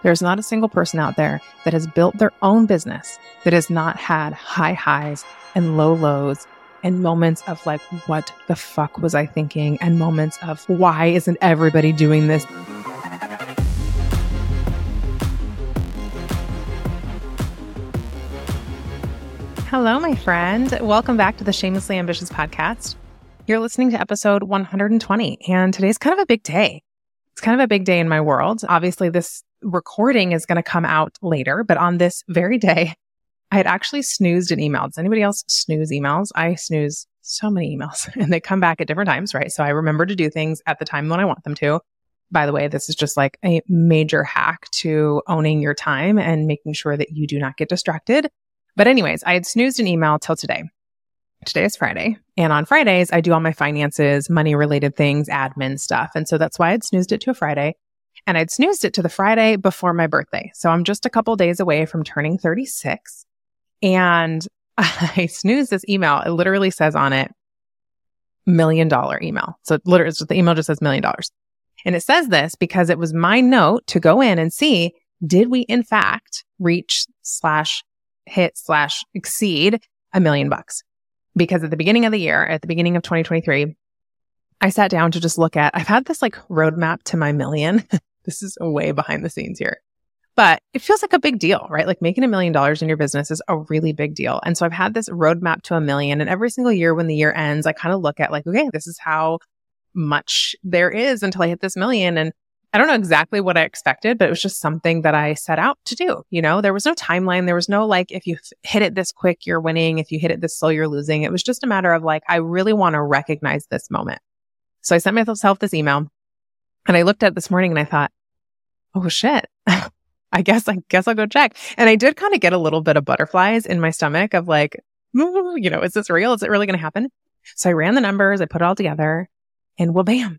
There's not a single person out there that has built their own business that has not had high highs and low lows and moments of like, what the fuck was I thinking? And moments of why isn't everybody doing this? Hello, my friend. Welcome back to the Shamelessly Ambitious podcast. You're listening to episode 120, and today's kind of a big day. It's kind of a big day in my world. Obviously, this recording is going to come out later, but on this very day, I had actually snoozed an email. Does anybody else snooze emails? I snooze so many emails and they come back at different times, right? So I remember to do things at the time when I want them to. By the way, this is just like a major hack to owning your time and making sure that you do not get distracted. But anyways, I had snoozed an email till today. Today is Friday. And on Fridays, I do all my finances, money related things, admin stuff. And so that's why I'd snoozed it to a Friday and I'd snoozed it to the Friday before my birthday. So I'm just a couple days away from turning 36. And I snoozed this email. It literally says on it, million dollar email. So literally, the email just says million dollars. And it says this because it was my note to go in and see, did we in fact reach slash hit slash exceed a million bucks? Because at the beginning of the year, at the beginning of 2023, I sat down to just look at, I've had this like roadmap to my million This is way behind the scenes here. But it feels like a big deal, right? Like making a million dollars in your business is a really big deal. And so I've had this roadmap to a million. And every single year when the year ends, I kind of look at like, okay, this is how much there is until I hit this million. And I don't know exactly what I expected, but it was just something that I set out to do. You know, there was no timeline. There was no like, if you hit it this quick, you're winning. If you hit it this slow, you're losing. It was just a matter of like, I really want to recognize this moment. So I sent myself this email and I looked at this morning and I thought, oh shit. I guess, I guess I'll go check. And I did kind of get a little bit of butterflies in my stomach of like, you know, is this real? Is it really going to happen? So I ran the numbers, I put it all together and well, bam,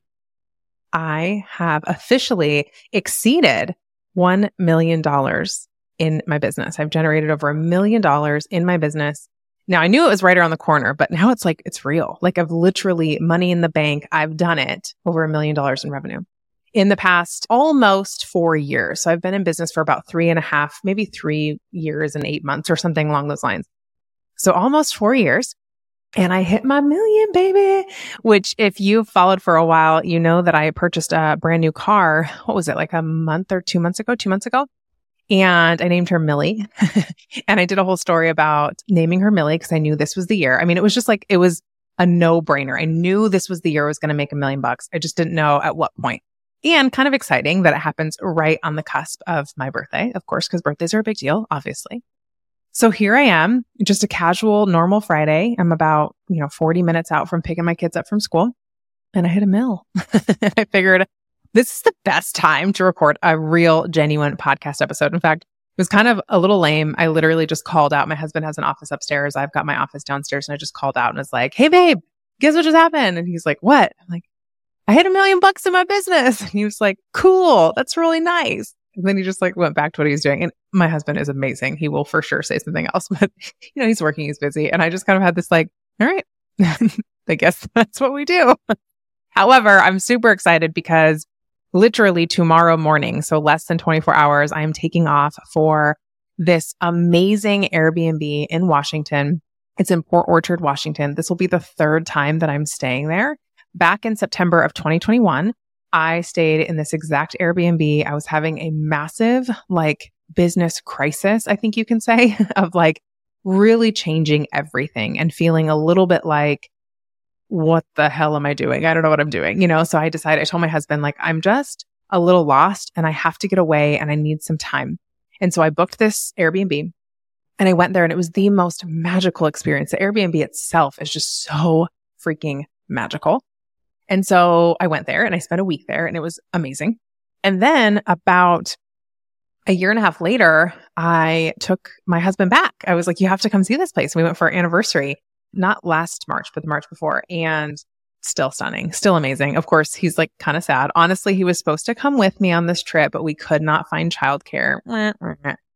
I have officially exceeded $1 million in my business. I've generated over a million dollars in my business. Now I knew it was right around the corner, but now it's like, it's real. Like I've literally money in the bank. I've done it over a million dollars in revenue in the past almost four years. So I've been in business for about three and a half, maybe three years and eight months or something along those lines. So almost four years. And I hit my million, baby, which if you've followed for a while, you know that I purchased a brand new car. What was it? Like a month or two months ago, two months ago. And I named her Millie. and I did a whole story about naming her Millie because I knew this was the year. I mean, it was just like, it was a no brainer. I knew this was the year I was going to make a million bucks. I just didn't know at what point. and kind of exciting that it happens right on the cusp of my birthday, of course, because birthdays are a big deal, obviously. So here I am, just a casual, normal Friday. I'm about, you know, 40 minutes out from picking my kids up from school and I hit a mill. I figured this is the best time to record a real, genuine podcast episode. In fact, it was kind of a little lame. I literally just called out. My husband has an office upstairs. I've got my office downstairs and I just called out and was like, Hey babe, guess what just happened? And he's like, what? I'm like, I hit a million bucks in my business. And he was like, cool. That's really nice. And then he just like went back to what he was doing. And my husband is amazing. He will for sure say something else, but you know, he's working, he's busy. And I just kind of had this like, all right, I guess that's what we do. However, I'm super excited because literally tomorrow morning, so less than 24 hours, I'm taking off for this amazing Airbnb in Washington. It's in Port Orchard, Washington. This will be the third time that I'm staying there back in September of 2021, I stayed in this exact Airbnb. I was having a massive like business crisis, I think you can say, of like really changing everything and feeling a little bit like, what the hell am I doing? I don't know what I'm doing, you know? So I decided, I told my husband, like, I'm just a little lost and I have to get away and I need some time. And so I booked this Airbnb and I went there and it was the most magical experience. The Airbnb itself is just so freaking magical. And so I went there and I spent a week there and it was amazing. And then about a year and a half later, I took my husband back. I was like, you have to come see this place. We went for our anniversary, not last March, but the March before. And still stunning, still amazing. Of course, he's like kind of sad. Honestly, he was supposed to come with me on this trip, but we could not find childcare.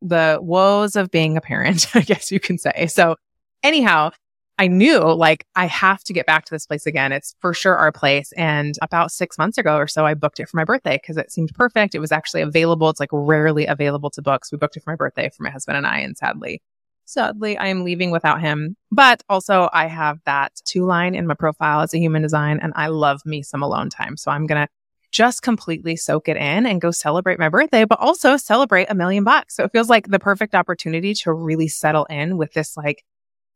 The woes of being a parent, I guess you can say. So anyhow, I knew like I have to get back to this place again. It's for sure our place. And about six months ago or so, I booked it for my birthday because it seemed perfect. It was actually available. It's like rarely available to book. So we booked it for my birthday for my husband and I. And sadly, sadly, I am leaving without him. But also I have that two line in my profile as a human design and I love me some alone time. So I'm going to just completely soak it in and go celebrate my birthday, but also celebrate a million bucks. So it feels like the perfect opportunity to really settle in with this like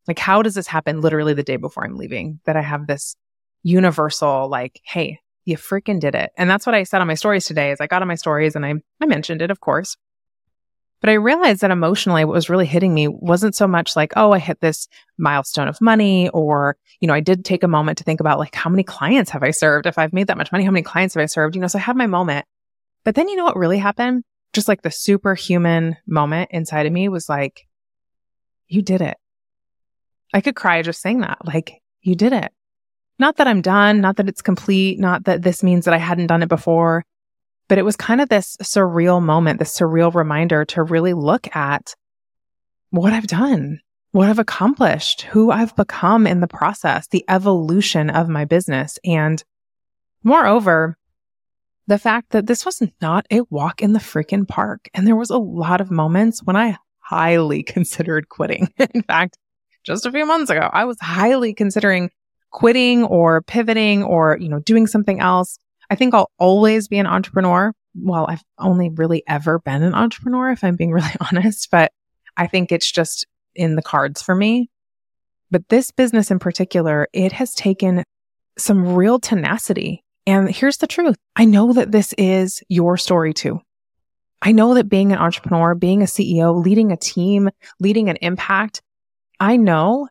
like, how does this happen literally the day before I'm leaving? That I have this universal, like, hey, you freaking did it. And that's what I said on my stories today is I got on my stories and I, I mentioned it, of course. But I realized that emotionally, what was really hitting me wasn't so much like, oh, I hit this milestone of money, or, you know, I did take a moment to think about like, how many clients have I served? If I've made that much money, how many clients have I served? You know, so I had my moment. But then you know what really happened? Just like the superhuman moment inside of me was like, you did it. I could cry just saying that. Like, you did it. Not that I'm done, not that it's complete, not that this means that I hadn't done it before, but it was kind of this surreal moment, this surreal reminder to really look at what I've done, what I've accomplished, who I've become in the process, the evolution of my business. And moreover, the fact that this was not a walk in the freaking park. And there was a lot of moments when I highly considered quitting. in fact, just a few months ago, I was highly considering quitting or pivoting or, you know, doing something else. I think I'll always be an entrepreneur. Well, I've only really ever been an entrepreneur, if I'm being really honest, but I think it's just in the cards for me. But this business in particular, it has taken some real tenacity. And here's the truth. I know that this is your story too. I know that being an entrepreneur, being a CEO, leading a team, leading an impact, I know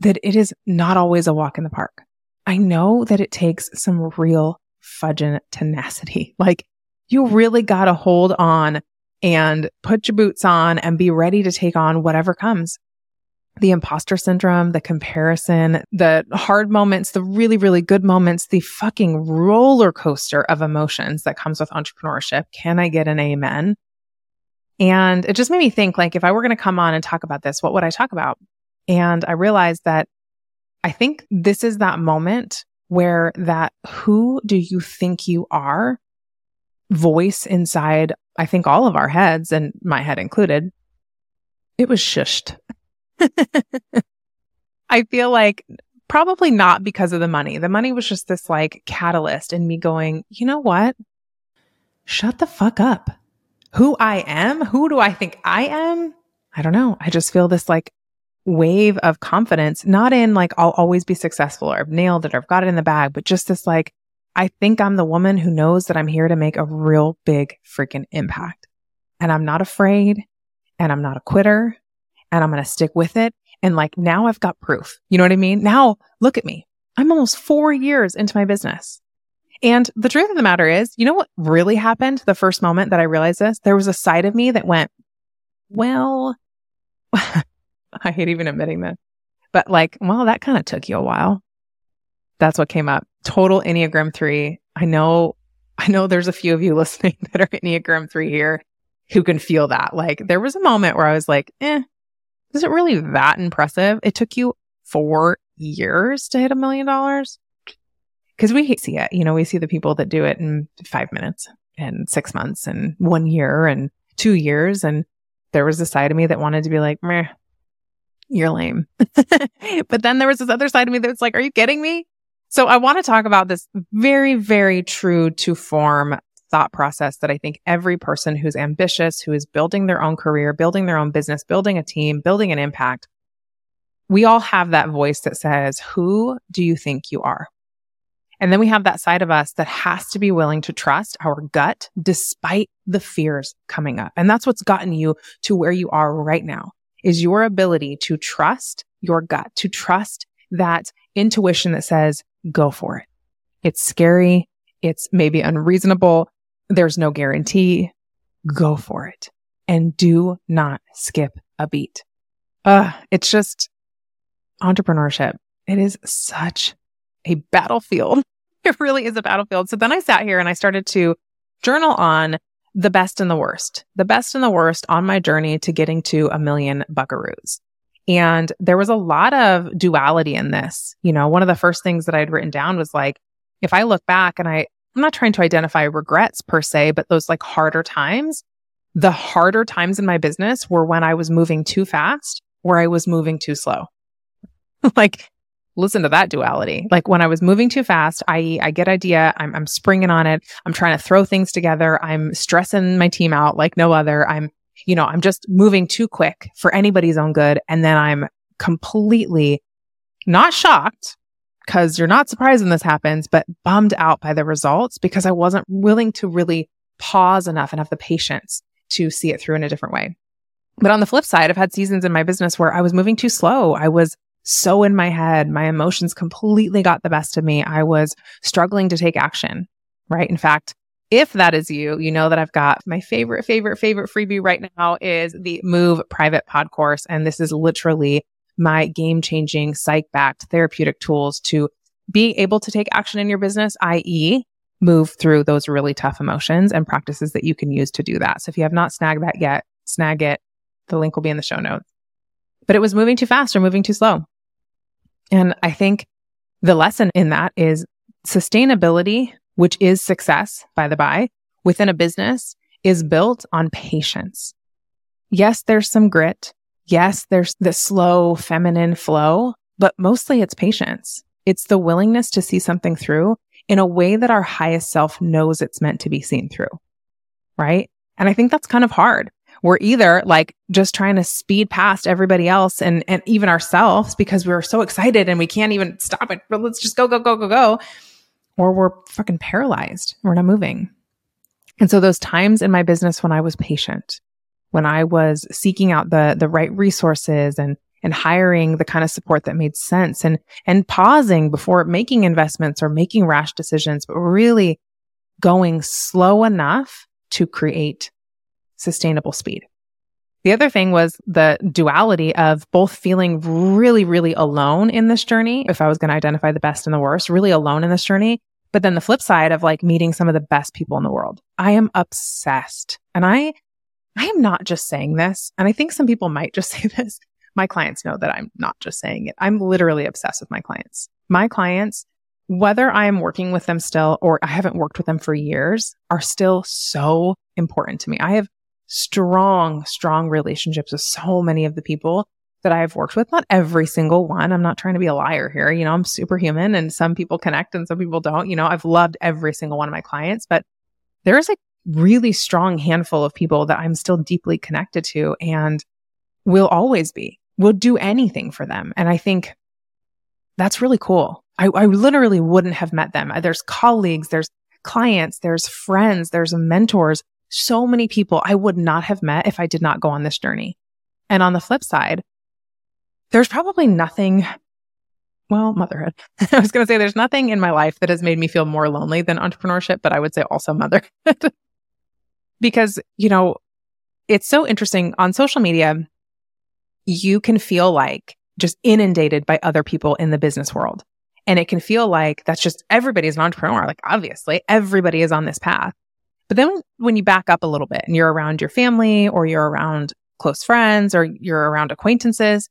that it is not always a walk in the park. I know that it takes some real fudging tenacity. Like you really got to hold on and put your boots on and be ready to take on whatever comes. The imposter syndrome, the comparison, the hard moments, the really, really good moments, the fucking roller coaster of emotions that comes with entrepreneurship. Can I get an amen? And it just made me think like, if I were going to come on and talk about this, what would I talk about? And I realized that I think this is that moment where that who do you think you are voice inside, I think all of our heads and my head included, it was shushed. I feel like probably not because of the money. The money was just this like catalyst in me going, you know what? Shut the fuck up. Who I am? Who do I think I am? I don't know. I just feel this like wave of confidence, not in like, I'll always be successful or I've nailed it or I've got it in the bag, but just this like, I think I'm the woman who knows that I'm here to make a real big freaking impact. And I'm not afraid and I'm not a quitter and I'm going to stick with it. And like now I've got proof. You know what I mean? Now look at me. I'm almost four years into my business. And the truth of the matter is, you know what really happened the first moment that I realized this? There was a side of me that went, well, I hate even admitting that. But like, well, that kind of took you a while. That's what came up. Total Enneagram three. I know, I know there's a few of you listening that are Enneagram three here who can feel that. Like there was a moment where I was like, eh, is it really that impressive? It took you four years to hit a million dollars. Cause we see it, you know, we see the people that do it in five minutes and six months and one year and two years. And there was a side of me that wanted to be like, meh, you're lame. but then there was this other side of me that was like, are you kidding me? So I want to talk about this very, very true to form thought process that I think every person who's ambitious, who is building their own career, building their own business, building a team, building an impact, we all have that voice that says, who do you think you are? And then we have that side of us that has to be willing to trust our gut despite the fears coming up. And that's what's gotten you to where you are right now is your ability to trust your gut, to trust that intuition that says, go for it. It's scary. It's maybe unreasonable. There's no guarantee. Go for it and do not skip a beat. Uh, it's just entrepreneurship. It is such a battlefield. It really is a battlefield. So then I sat here and I started to journal on the best and the worst, the best and the worst on my journey to getting to a million buckaroos. And there was a lot of duality in this. You know, one of the first things that I'd written down was like, if I look back and I, I'm not trying to identify regrets per se, but those like harder times, the harder times in my business were when I was moving too fast or I was moving too slow. like, listen to that duality. Like when I was moving too fast, I, I get idea. I'm, I'm springing on it. I'm trying to throw things together. I'm stressing my team out like no other. I'm you know, I'm just moving too quick for anybody's own good. And then I'm completely not shocked because you're not surprised when this happens, but bummed out by the results because I wasn't willing to really pause enough and have the patience to see it through in a different way. But on the flip side, I've had seasons in my business where I was moving too slow. I was so in my head. My emotions completely got the best of me. I was struggling to take action, right? In fact, if that is you, you know that I've got my favorite, favorite, favorite freebie right now is the Move Private Pod course. And this is literally my game changing psych backed therapeutic tools to be able to take action in your business, i.e., move through those really tough emotions and practices that you can use to do that. So if you have not snagged that yet, snag it. The link will be in the show notes. But it was moving too fast or moving too slow. And I think the lesson in that is sustainability which is success, by the by, within a business is built on patience. Yes, there's some grit. Yes, there's the slow feminine flow, but mostly it's patience. It's the willingness to see something through in a way that our highest self knows it's meant to be seen through. Right. And I think that's kind of hard. We're either like just trying to speed past everybody else and, and even ourselves because we're so excited and we can't even stop it. But let's just go, go, go, go, go or we're fucking paralyzed. We're not moving. And so those times in my business when I was patient, when I was seeking out the, the right resources and, and hiring the kind of support that made sense and, and pausing before making investments or making rash decisions, but really going slow enough to create sustainable speed. The other thing was the duality of both feeling really, really alone in this journey. If I was going to identify the best and the worst, really alone in this journey. But then the flip side of like meeting some of the best people in the world. I am obsessed and I, I am not just saying this. And I think some people might just say this. My clients know that I'm not just saying it. I'm literally obsessed with my clients. My clients, whether I am working with them still or I haven't worked with them for years, are still so important to me. I have strong, strong relationships with so many of the people that I've worked with. Not every single one. I'm not trying to be a liar here. You know, I'm superhuman and some people connect and some people don't. You know, I've loved every single one of my clients, but there is a really strong handful of people that I'm still deeply connected to and will always be, will do anything for them. And I think that's really cool. I, I literally wouldn't have met them. There's colleagues, there's clients, there's friends, there's mentors so many people I would not have met if I did not go on this journey. And on the flip side, there's probably nothing, well, motherhood. I was going to say there's nothing in my life that has made me feel more lonely than entrepreneurship, but I would say also motherhood. because, you know, it's so interesting on social media. You can feel like just inundated by other people in the business world. And it can feel like that's just everybody's an entrepreneur. Like obviously everybody is on this path. But then when you back up a little bit and you're around your family or you're around close friends or you're around acquaintances,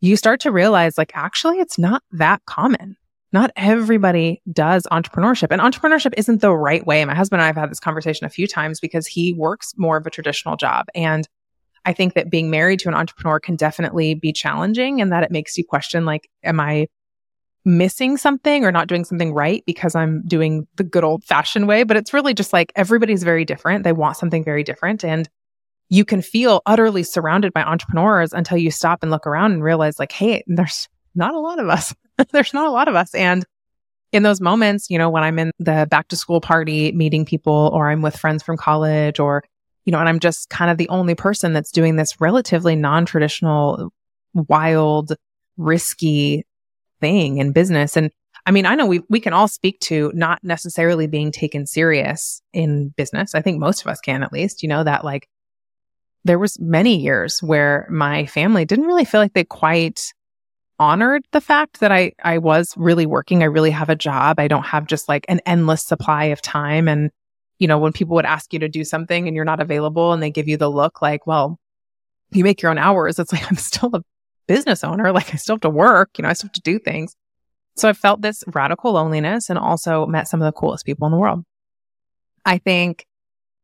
you start to realize like, actually, it's not that common. Not everybody does entrepreneurship and entrepreneurship isn't the right way. My husband and I have had this conversation a few times because he works more of a traditional job. And I think that being married to an entrepreneur can definitely be challenging and that it makes you question, like, am I missing something or not doing something right because I'm doing the good old fashioned way. But it's really just like everybody's very different. They want something very different. And you can feel utterly surrounded by entrepreneurs until you stop and look around and realize, like, hey, there's not a lot of us. there's not a lot of us. And in those moments, you know, when I'm in the back to school party meeting people or I'm with friends from college or, you know, and I'm just kind of the only person that's doing this relatively non traditional, wild, risky thing in business. And I mean, I know we, we can all speak to not necessarily being taken serious in business. I think most of us can at least, you know, that like there was many years where my family didn't really feel like they quite honored the fact that I, I was really working. I really have a job. I don't have just like an endless supply of time. And, you know, when people would ask you to do something and you're not available and they give you the look like, well, you make your own hours. It's like, I'm still a business owner. Like I still have to work, you know, I still have to do things. So I felt this radical loneliness and also met some of the coolest people in the world. I think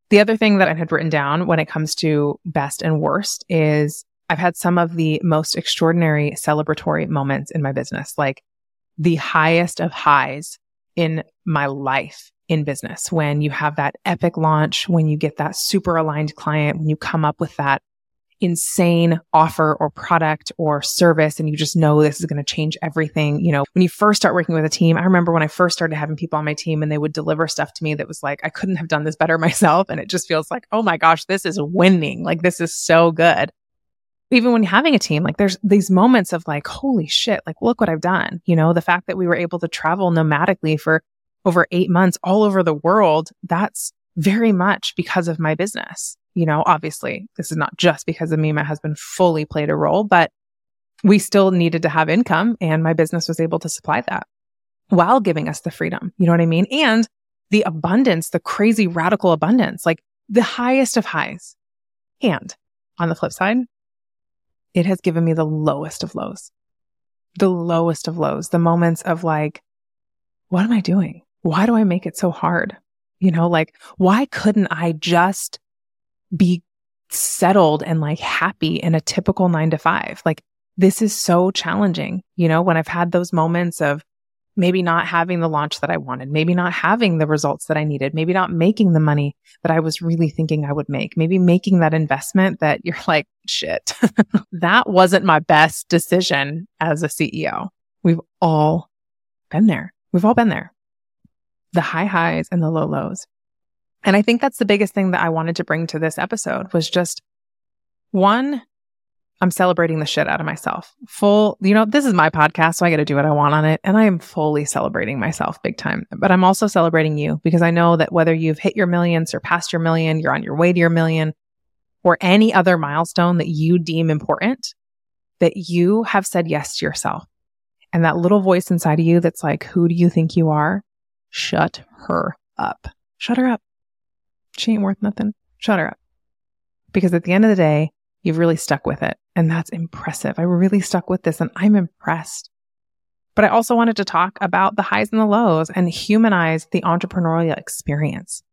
the other thing that I had written down when it comes to best and worst is I've had some of the most extraordinary celebratory moments in my business, like the highest of highs in my life in business. When you have that epic launch, when you get that super aligned client, when you come up with that insane offer or product or service and you just know this is going to change everything. You know, when you first start working with a team, I remember when I first started having people on my team and they would deliver stuff to me that was like, I couldn't have done this better myself. And it just feels like, oh my gosh, this is winning. Like this is so good. Even when having a team, like there's these moments of like, holy shit, like look what I've done. You know, the fact that we were able to travel nomadically for over eight months all over the world, that's very much because of my business. You know, obviously, this is not just because of me. My husband fully played a role, but we still needed to have income and my business was able to supply that while giving us the freedom. You know what I mean? And the abundance, the crazy radical abundance, like the highest of highs. And on the flip side, it has given me the lowest of lows, the lowest of lows, the moments of like, what am I doing? Why do I make it so hard? You know, like, why couldn't I just be settled and like happy in a typical nine to five? Like, this is so challenging. You know, when I've had those moments of maybe not having the launch that I wanted, maybe not having the results that I needed, maybe not making the money that I was really thinking I would make, maybe making that investment that you're like, shit, that wasn't my best decision as a CEO. We've all been there. We've all been there the high highs and the low lows. And I think that's the biggest thing that I wanted to bring to this episode was just one, I'm celebrating the shit out of myself. Full, you know, this is my podcast, so I got to do what I want on it. And I am fully celebrating myself big time. But I'm also celebrating you because I know that whether you've hit your million, surpassed your million, you're on your way to your million, or any other milestone that you deem important, that you have said yes to yourself. And that little voice inside of you that's like, who do you think you are? Shut her up. Shut her up. She ain't worth nothing. Shut her up. Because at the end of the day, you've really stuck with it. And that's impressive. I really stuck with this and I'm impressed. But I also wanted to talk about the highs and the lows and humanize the entrepreneurial experience.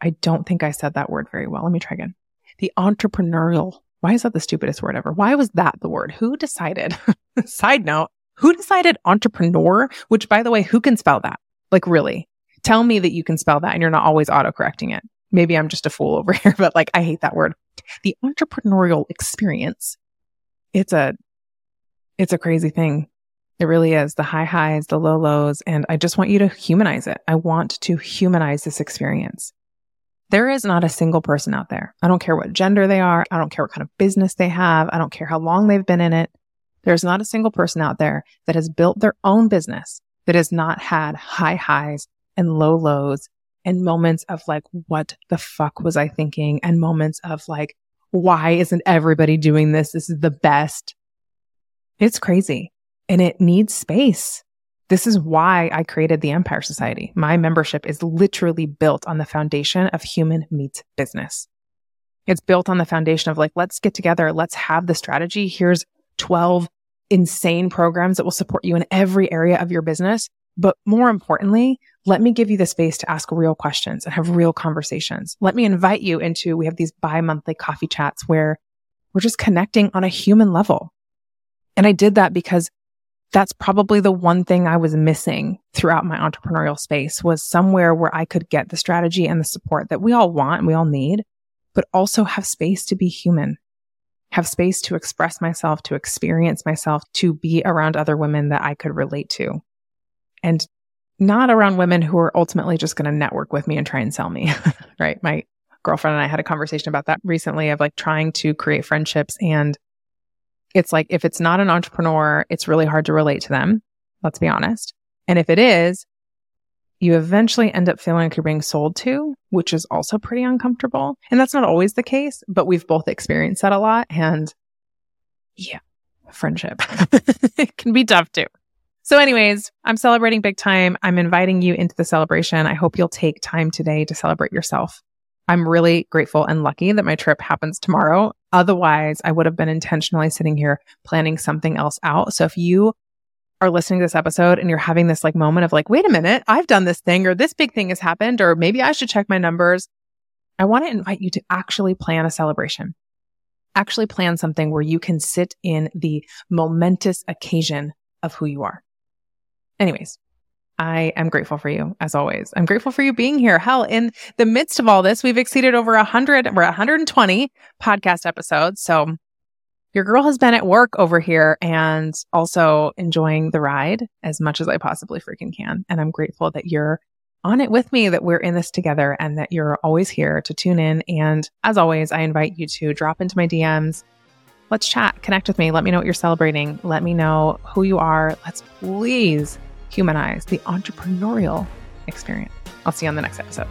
I don't think I said that word very well. Let me try again. The entrepreneurial. Why is that the stupidest word ever? Why was that the word? Who decided? Side note, who decided entrepreneur? Which by the way, who can spell that? Like, really, tell me that you can spell that and you're not always auto correcting it. Maybe I'm just a fool over here, but like, I hate that word. The entrepreneurial experience. It's a, it's a crazy thing. It really is the high highs, the low lows. And I just want you to humanize it. I want to humanize this experience. There is not a single person out there. I don't care what gender they are. I don't care what kind of business they have. I don't care how long they've been in it. There's not a single person out there that has built their own business that has not had high highs and low lows and moments of like, what the fuck was I thinking? And moments of like, why isn't everybody doing this? This is the best. It's crazy and it needs space. This is why I created the Empire Society. My membership is literally built on the foundation of human meets business. It's built on the foundation of like, let's get together. Let's have the strategy. Here's 12 insane programs that will support you in every area of your business. But more importantly, let me give you the space to ask real questions and have real conversations. Let me invite you into, we have these bi monthly coffee chats where we're just connecting on a human level. And I did that because that's probably the one thing I was missing throughout my entrepreneurial space was somewhere where I could get the strategy and the support that we all want and we all need, but also have space to be human have space to express myself, to experience myself, to be around other women that I could relate to. And not around women who are ultimately just going to network with me and try and sell me, right? My girlfriend and I had a conversation about that recently of like trying to create friendships. And it's like, if it's not an entrepreneur, it's really hard to relate to them. Let's be honest. And if it is, you eventually end up feeling like you're being sold to, which is also pretty uncomfortable. And that's not always the case, but we've both experienced that a lot. And yeah, friendship it can be tough too. So, anyways, I'm celebrating big time. I'm inviting you into the celebration. I hope you'll take time today to celebrate yourself. I'm really grateful and lucky that my trip happens tomorrow. Otherwise, I would have been intentionally sitting here planning something else out. So if you are listening to this episode and you're having this like moment of like, wait a minute, I've done this thing or this big thing has happened, or maybe I should check my numbers. I want to invite you to actually plan a celebration. Actually plan something where you can sit in the momentous occasion of who you are. Anyways, I am grateful for you as always. I'm grateful for you being here. Hell, in the midst of all this, we've exceeded over 100, we're 120 podcast episodes. So your girl has been at work over here and also enjoying the ride as much as I possibly freaking can. And I'm grateful that you're on it with me, that we're in this together and that you're always here to tune in. And as always, I invite you to drop into my DMs. Let's chat, connect with me. Let me know what you're celebrating. Let me know who you are. Let's please humanize the entrepreneurial experience. I'll see you on the next episode.